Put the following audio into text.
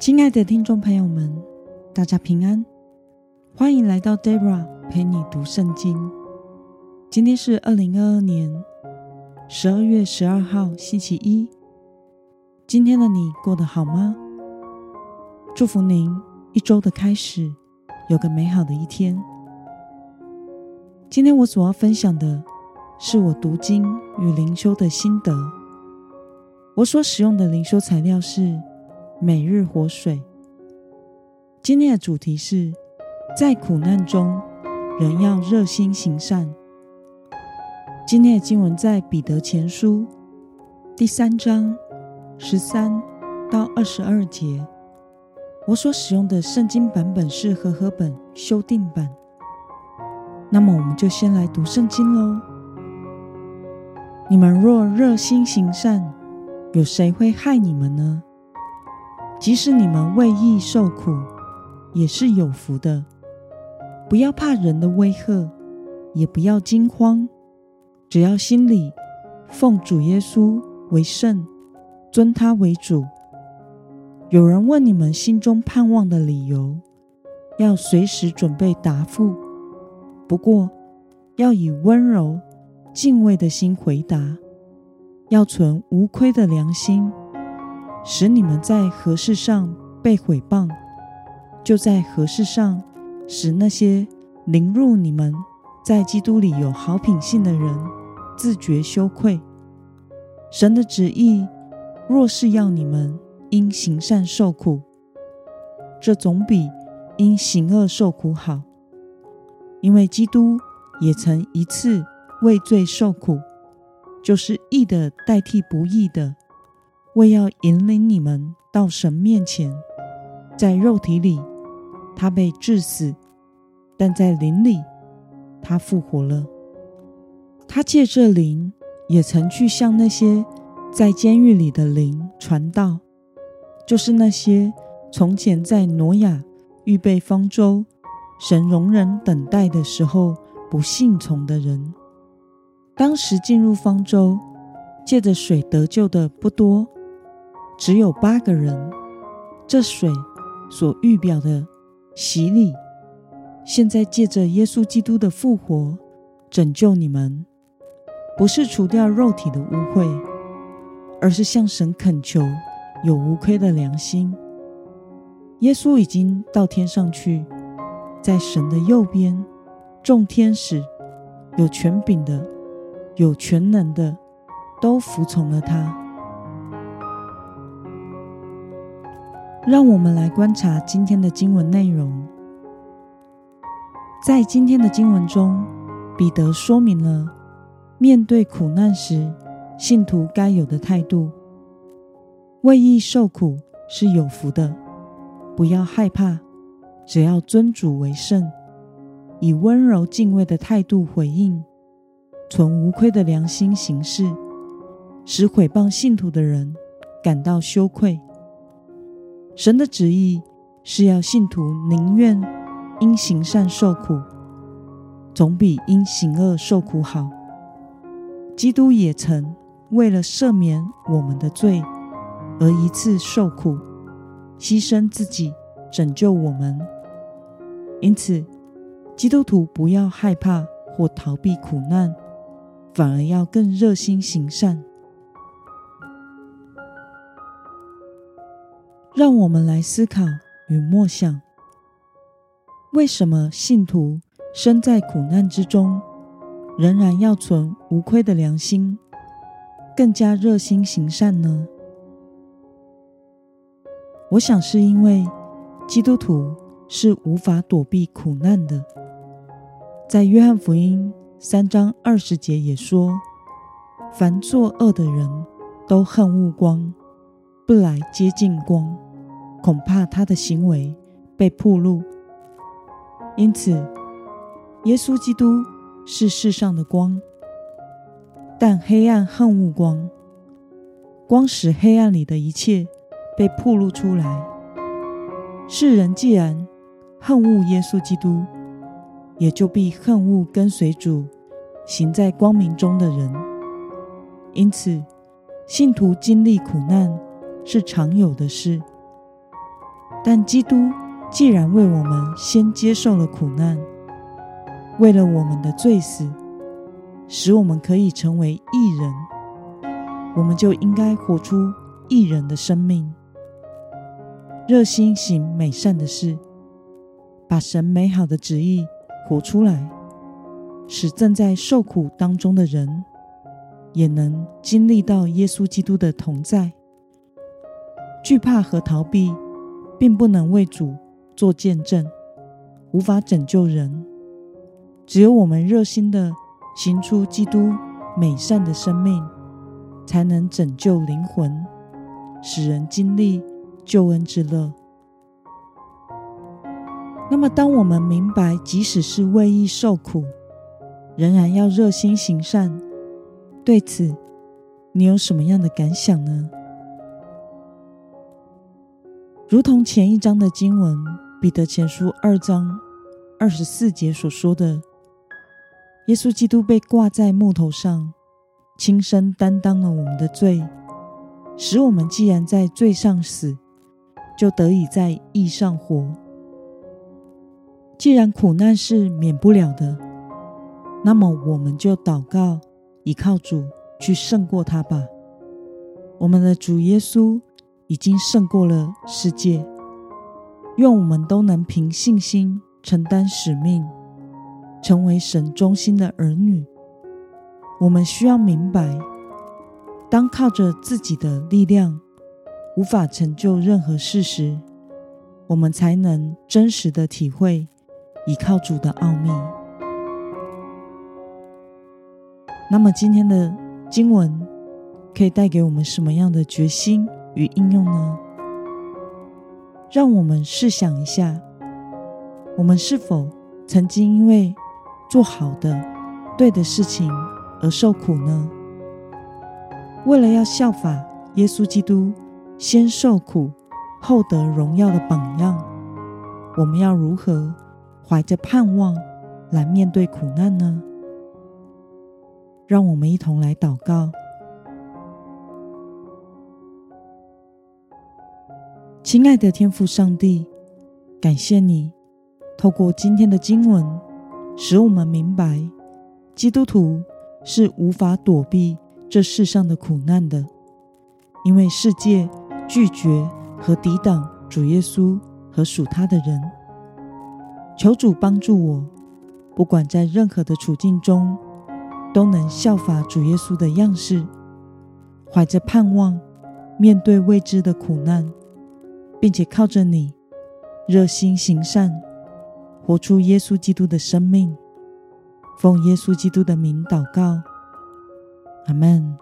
亲爱的听众朋友们，大家平安，欢迎来到 Debra 陪你读圣经。今天是二零二二年十二月十二号，星期一。今天的你过得好吗？祝福您一周的开始有个美好的一天。今天我所要分享的是我读经与灵修的心得。我所使用的灵修材料是。每日活水。今天的主题是：在苦难中，人要热心行善。今天的经文在彼得前书第三章十三到二十二节。我所使用的圣经版本是和合本修订版。那么，我们就先来读圣经喽。你们若热心行善，有谁会害你们呢？即使你们为义受苦，也是有福的。不要怕人的威吓，也不要惊慌，只要心里奉主耶稣为圣，尊他为主。有人问你们心中盼望的理由，要随时准备答复。不过要以温柔敬畏的心回答，要存无亏的良心。使你们在何事上被毁谤，就在何事上使那些凌辱你们在基督里有好品性的人自觉羞愧。神的旨意若是要你们因行善受苦，这总比因行恶受苦好。因为基督也曾一次为罪受苦，就是义的代替不义的。为要引领你们到神面前，在肉体里他被致死，但在灵里他复活了。他借这灵也曾去向那些在监狱里的灵传道，就是那些从前在挪亚预备方舟、神容忍等待的时候不信从的人。当时进入方舟借着水得救的不多。只有八个人，这水所预表的洗礼，现在借着耶稣基督的复活拯救你们，不是除掉肉体的污秽，而是向神恳求有无亏的良心。耶稣已经到天上去，在神的右边，众天使有权柄的、有全能的，都服从了他。让我们来观察今天的经文内容。在今天的经文中，彼得说明了面对苦难时信徒该有的态度：为义受苦是有福的，不要害怕，只要尊主为圣，以温柔敬畏的态度回应，存无愧的良心行事，使毁谤信徒的人感到羞愧。神的旨意是要信徒宁愿因行善受苦，总比因行恶受苦好。基督也曾为了赦免我们的罪而一次受苦，牺牲自己拯救我们。因此，基督徒不要害怕或逃避苦难，反而要更热心行善。让我们来思考与默想：为什么信徒身在苦难之中，仍然要存无愧的良心，更加热心行善呢？我想是因为基督徒是无法躲避苦难的。在约翰福音三章二十节也说：“凡作恶的人都恨恶光。”不来接近光，恐怕他的行为被暴露。因此，耶稣基督是世上的光，但黑暗恨恶光，光使黑暗里的一切被暴露出来。世人既然恨恶耶稣基督，也就必恨恶跟随主、行在光明中的人。因此，信徒经历苦难。是常有的事，但基督既然为我们先接受了苦难，为了我们的罪死，使我们可以成为义人，我们就应该活出义人的生命，热心行美善的事，把神美好的旨意活出来，使正在受苦当中的人也能经历到耶稣基督的同在。惧怕和逃避，并不能为主做见证，无法拯救人。只有我们热心的行出基督美善的生命，才能拯救灵魂，使人经历救恩之乐。那么，当我们明白，即使是为义受苦，仍然要热心行善，对此，你有什么样的感想呢？如同前一章的经文《彼得前书》二章二十四节所说的。耶稣基督被挂在木头上，亲身担当了我们的罪，使我们既然在罪上死，就得以在义上活。既然苦难是免不了的，那么我们就祷告，依靠主去胜过它吧。我们的主耶稣已经胜过了世界，愿我们都能凭信心承担使命。成为神中心的儿女，我们需要明白，当靠着自己的力量无法成就任何事时，我们才能真实的体会倚靠主的奥秘。那么，今天的经文可以带给我们什么样的决心与应用呢？让我们试想一下，我们是否曾经因为做好的、对的事情而受苦呢？为了要效法耶稣基督先受苦后得荣耀的榜样，我们要如何怀着盼望来面对苦难呢？让我们一同来祷告。亲爱的天父上帝，感谢你透过今天的经文。使我们明白，基督徒是无法躲避这世上的苦难的，因为世界拒绝和抵挡主耶稣和属他的人。求主帮助我，不管在任何的处境中，都能效法主耶稣的样式，怀着盼望面对未知的苦难，并且靠着你热心行善。活出耶稣基督的生命，奉耶稣基督的名祷告，阿门。